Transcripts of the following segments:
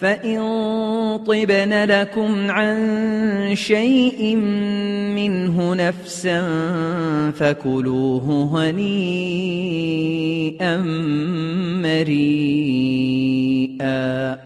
فإن طبن لكم عن شيء منه نفسا فكلوه هنيئا مريئا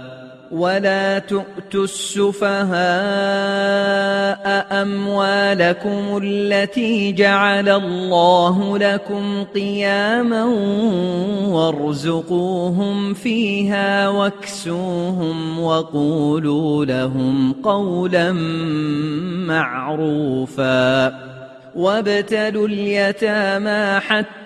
ولا تؤتوا السفهاء اموالكم التي جعل الله لكم قياما وارزقوهم فيها واكسوهم وقولوا لهم قولا معروفا وابتلوا اليتامى حتى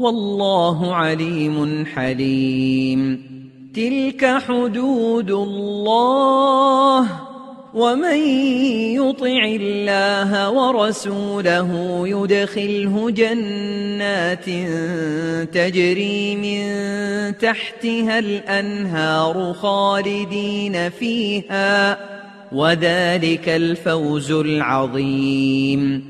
والله عليم حليم. تلك حدود الله ومن يطع الله ورسوله يدخله جنات تجري من تحتها الأنهار خالدين فيها وذلك الفوز العظيم.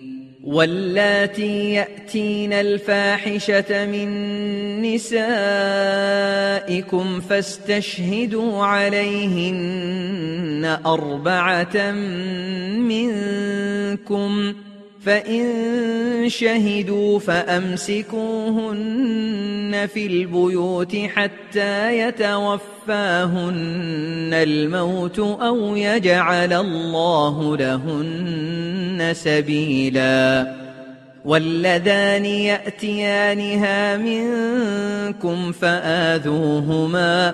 واللاتي يأتين الفاحشة من نسائكم فاستشهدوا عليهن أربعة منكم فإن شهدوا فأمسكوهن في البيوت حتى يتوفاهن الموت أو يجعل الله لهن سبيلا. واللذان يأتيانها منكم فآذوهما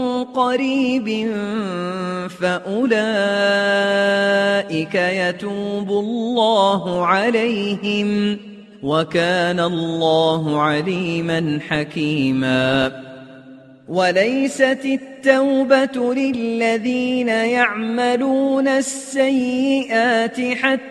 قريب فأولئك يتوب الله عليهم وكان الله عليما حكيما. وليست التوبة للذين يعملون السيئات حتى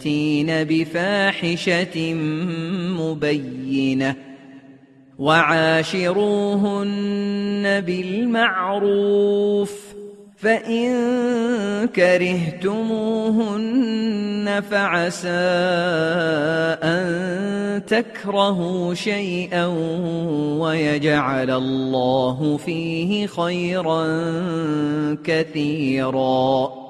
يأتين بفاحشة مبينة وعاشروهن بالمعروف فإن كرهتموهن فعسى أن تكرهوا شيئا ويجعل الله فيه خيرا كثيرا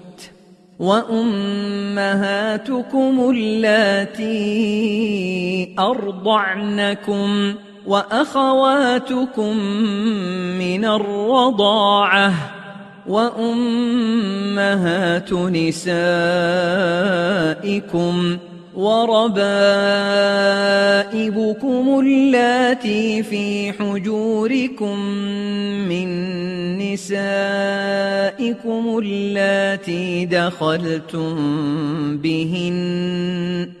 وأمهاتكم اللاتي أرضعنكم وأخواتكم من الرضاعة وأمهات نسائكم وربائبكم اللاتي في حجوركم من نسائكم اللاتي دخلتم بهن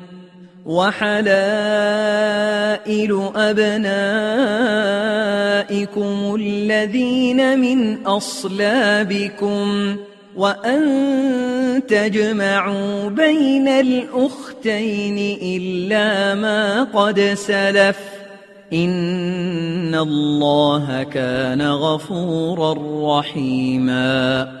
وحلائل أبنائكم الذين من أصلابكم وأن تجمعوا بين الأختين إلا ما قد سلف إن الله كان غفورا رحيماً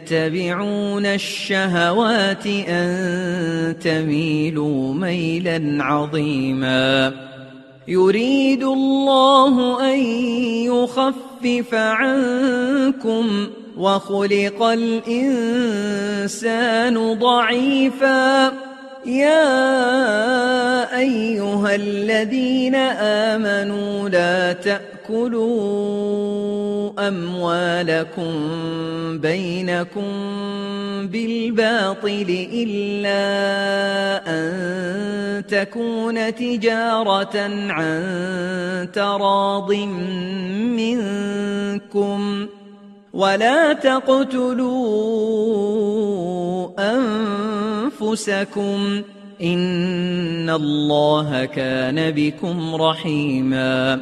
يتبعون الشهوات أن تميلوا ميلا عظيما. يريد الله أن يخفف عنكم وخلق الإنسان ضعيفاً. يا أيها الذين آمنوا لا تأكلوا أموالكم بينكم بالباطل إلا أن تكون تجارة عن تراض منكم ولا تقتلوا أنفسكم إن الله كان بكم رحيما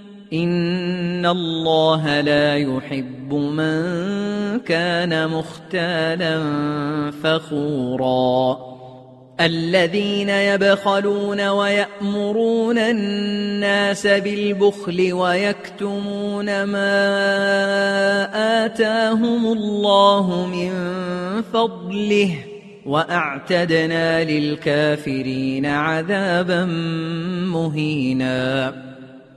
إن الله لا يحب من كان مختالا فخورا الذين يبخلون ويأمرون الناس بالبخل ويكتمون ما آتاهم الله من فضله وأعتدنا للكافرين عذابا مهيناً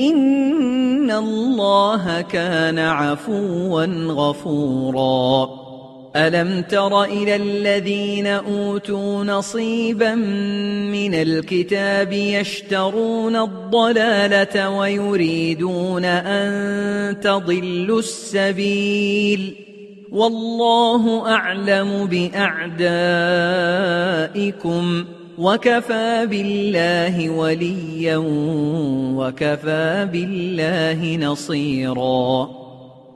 إن الله كان عفوا غفورا. ألم تر إلى الذين أوتوا نصيبا من الكتاب يشترون الضلالة ويريدون أن تضلوا السبيل. والله أعلم بأعدائكم. وكفى بالله وليا وكفى بالله نصيرا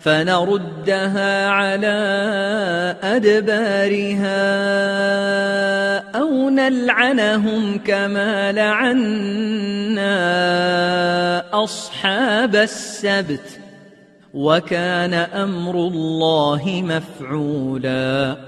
فنردها على أدبارها أو نلعنهم كما لعنا أصحاب السبت وكان أمر الله مفعولا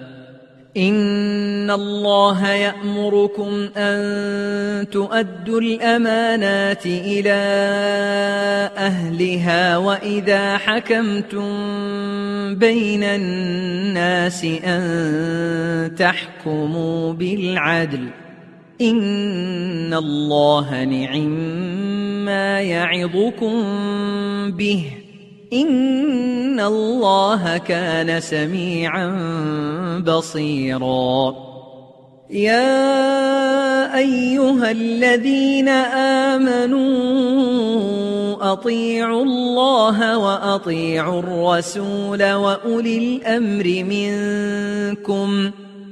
ان الله يامركم ان تؤدوا الامانات إلى اهلها واذا حكمتم بين الناس ان تحكموا بالعدل ان الله نعم ما يعظكم به ان الله كان سميعا بصيرا. يا ايها الذين امنوا اطيعوا الله واطيعوا الرسول واولي الامر منكم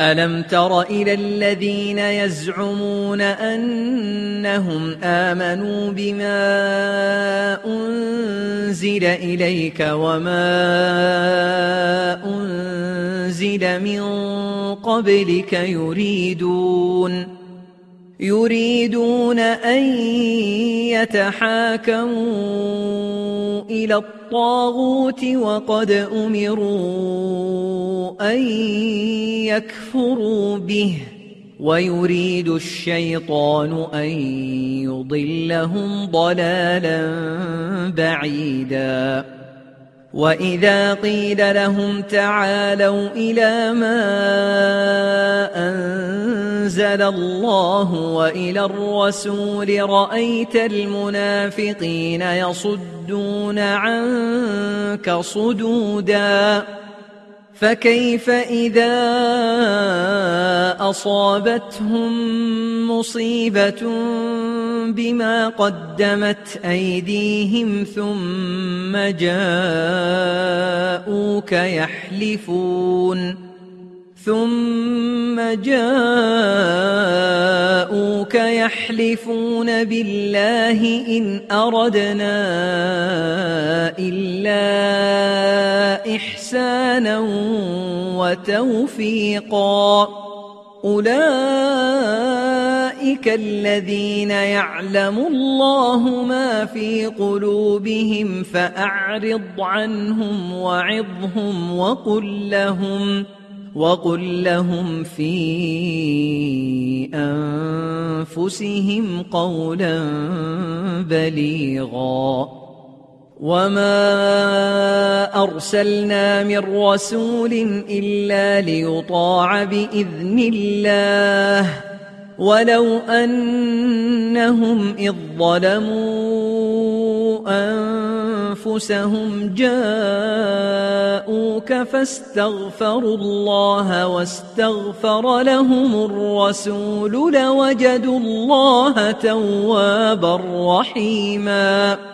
ألم تر إلى الذين يزعمون أنهم آمنوا بما أنزل إليك وما أنزل من قبلك يريدون يريدون أن يتحاكموا إلى الطاغوت وقد أمروا أن يكفروا به ويريد الشيطان أن يضلهم ضلالا بعيدا. وإذا قيل لهم تعالوا إلى ما أنزل الله وإلى الرسول رأيت المنافقين يصدون عنك صدوداً فكيف إذا أصابتهم مصيبة بما قدمت أيديهم ثم جاءوك يحلفون ثم جاءوك يحلفون بالله إن أردنا إلا إحسانا وتوفيقا. أولئك الذين يعلم الله ما في قلوبهم فأعرض عنهم وعظهم وقل لهم ۖ وقل لهم في أنفسهم قولا بليغا وما أرسلنا من رسول إلا ليطاع بإذن الله ولو أنهم إذ ظلموا أنفسهم جاءوك فاستغفروا الله واستغفر لهم الرسول لوجدوا الله توابا رحيماً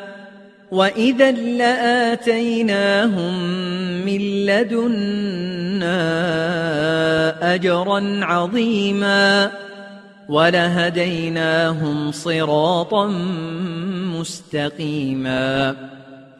واذا لاتيناهم من لدنا اجرا عظيما ولهديناهم صراطا مستقيما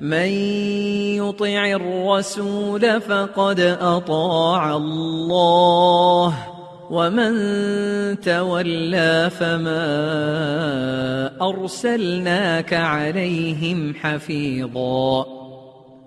من يطع الرسول فقد أطاع الله ومن تولى فما أرسلناك عليهم حفيظا.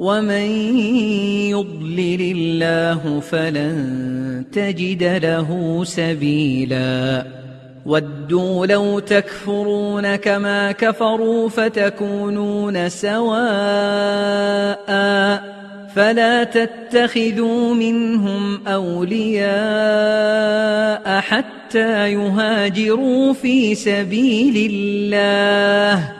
ومن يضلل الله فلن تجد له سبيلا ودوا لو تكفرون كما كفروا فتكونون سواء فلا تتخذوا منهم أولياء حتى يهاجروا في سبيل الله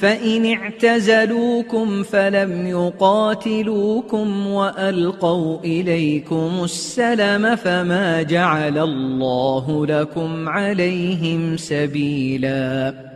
فإن اعتزلوكم فلم يقاتلوكم وألقوا إليكم السلم فما جعل الله لكم عليهم سبيلاً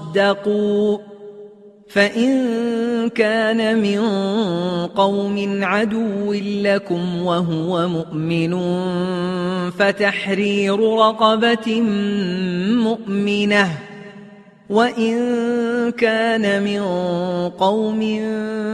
يصدقوا فإن كان من قوم عدو لكم وهو مؤمن فتحرير رقبة مؤمنة. وإن كان من قوم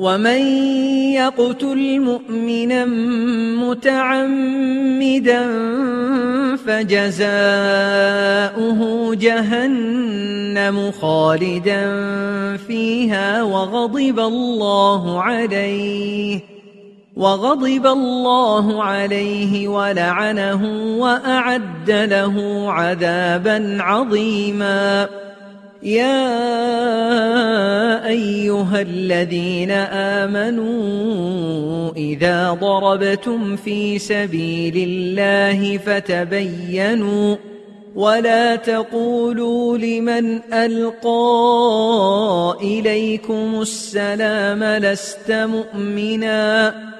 ومن يقتل مؤمنا متعمدا فجزاؤه جهنم خالدا فيها وغضب الله عليه وغضب الله عليه ولعنه وأعد له عذابا عظيماً يا أيها الذين آمنوا إذا ضربتم في سبيل الله فتبينوا ولا تقولوا لمن ألقى إليكم السلام لست مؤمناً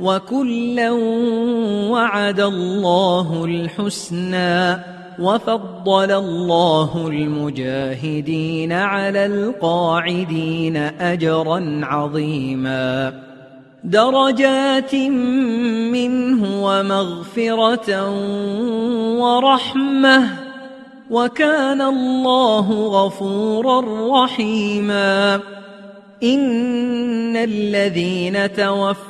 وكلا وعد الله الحسنى وفضل الله المجاهدين على القاعدين أجرا عظيما. درجات منه ومغفرة ورحمة. وكان الله غفورا رحيما. إن الذين توفوا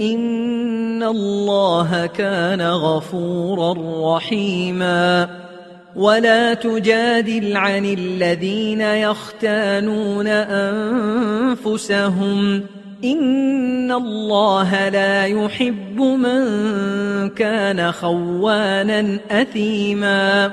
إن الله كان غفورا رحيما ولا تجادل عن الذين يختانون أنفسهم إن الله لا يحب من كان خوانا أثيما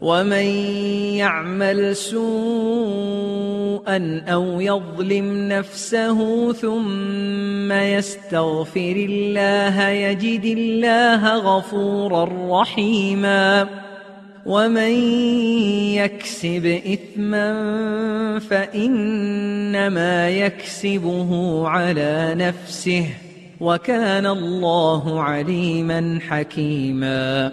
ومن يعمل سوءا أو يظلم نفسه ثم يستغفر الله يجد الله غفورا رحيماً ومن يكسب إثما فإنما يكسبه على نفسه وكان الله عليما حكيما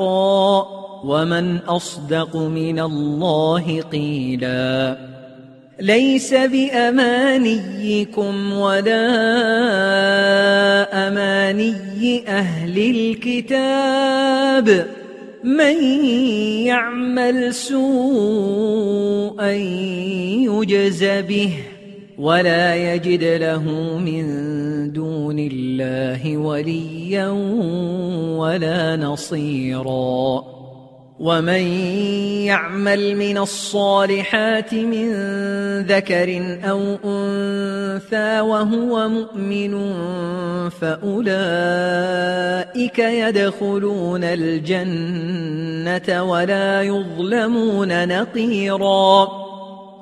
حقا ومن أصدق من الله قيلاً. ليس بأمانيكم ولا أماني أهل الكتاب. من يعمل سوءا يجز به. ولا يجد له من دون الله وليا ولا نصيراً. ومن يعمل من الصالحات من ذكر أو أنثى وهو مؤمن فأولئك يدخلون الجنة ولا يظلمون نقيرا.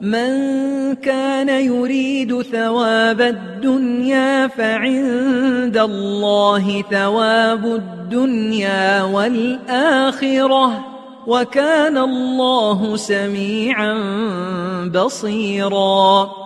من كان يريد ثواب الدنيا فعند الله ثواب الدنيا والآخرة وكان الله سميعا بصيراً.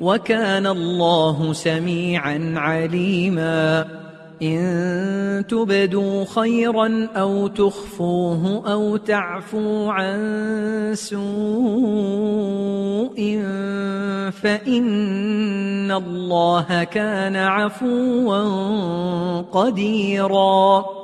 وكان الله سميعا عليما. إن تبدوا خيرا أو تخفوه أو تعفو عن سوء فإن الله كان عفوا قديراً.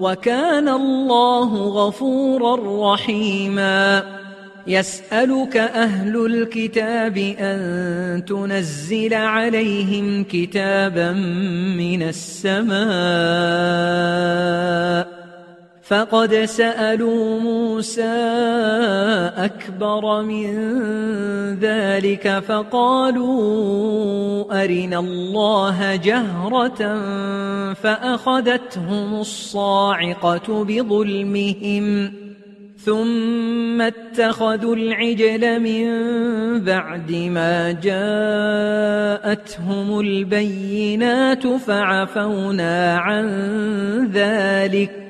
وكان الله غفورا رحيما. يسألك أهل الكتاب أن تنزل عليهم كتابا من السماء. فقد سألوا موسى أكبر من ذلك فقالوا أرنا الله جهرة فأخذتهم الصاعقة بظلمهم ثم اتخذوا العجل من بعد ما جاءتهم البينات فعفونا عن ذلك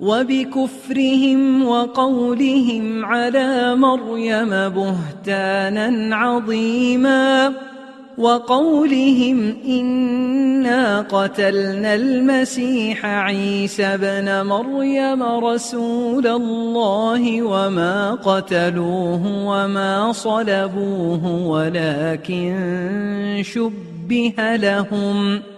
وبكفرهم وقولهم على مريم بهتانا عظيما وقولهم إنا قتلنا المسيح عيسى بن مريم رسول الله وما قتلوه وما صلبوه ولكن شبه لهم ۖ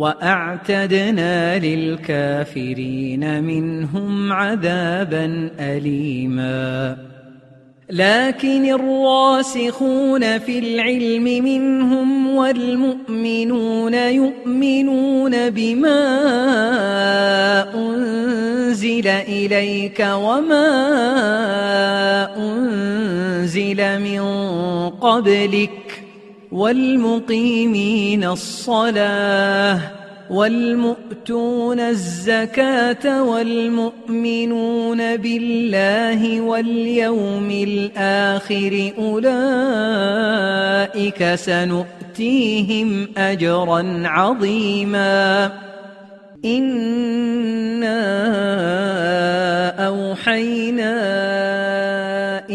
وأعتدنا للكافرين منهم عذابا اليما. لكن الراسخون في العلم منهم والمؤمنون يؤمنون بما أنزل إليك وما أنزل من قبلك. والمقيمين الصلاة والمؤتون الزكاة والمؤمنون بالله واليوم الآخر أولئك سنؤتيهم أجرا عظيما. إنا أوحينا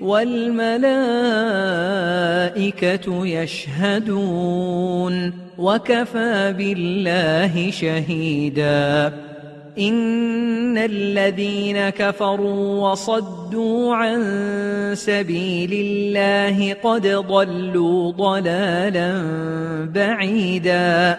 والملائكة يشهدون وكفى بالله شهيدا. إن الذين كفروا وصدوا عن سبيل الله قد ضلوا ضلالا بعيدا.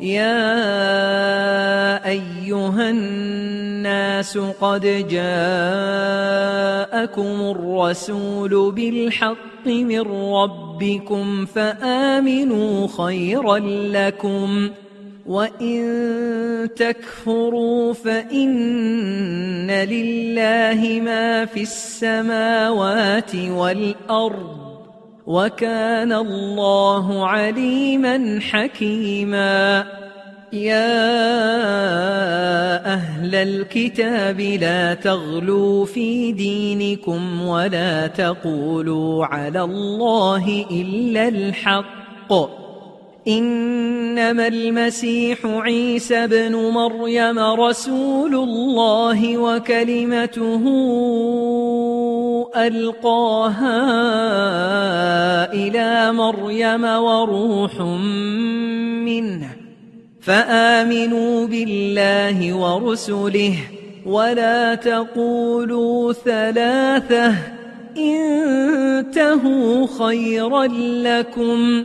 يا أيها الناس قد جاءكم الرسول بالحق من ربكم فآمنوا خيرا لكم وإن تكفروا فإن لله ما في السماوات والأرض وكان الله عليما حكيما. يا أهل الكتاب لا تغلوا في دينكم ولا تقولوا على الله إلا الحق. إنما المسيح عيسى ابن مريم رسول الله وكلمته ألقاها إلى مريم وروح منه فآمنوا بالله ورسله ولا تقولوا ثلاثة إنتهوا خيرا لكم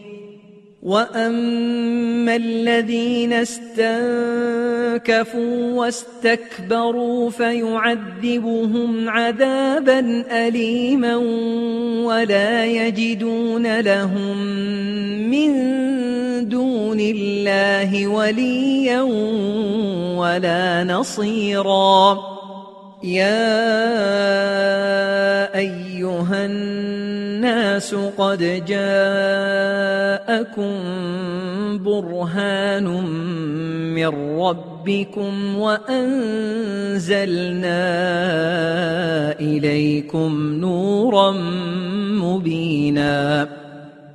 واما الذين استنكفوا واستكبروا فيعذبهم عذابا اليما ولا يجدون لهم من دون الله وليا ولا نصيرا يا ايها الناس قد جاءكم برهان من ربكم وأنزلنا إليكم نورا مبينا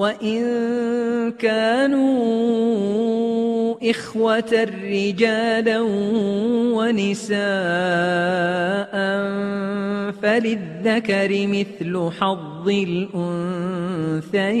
وإن كانوا إخوة رجالا ونساء فللذكر مثل حظ الأنثيين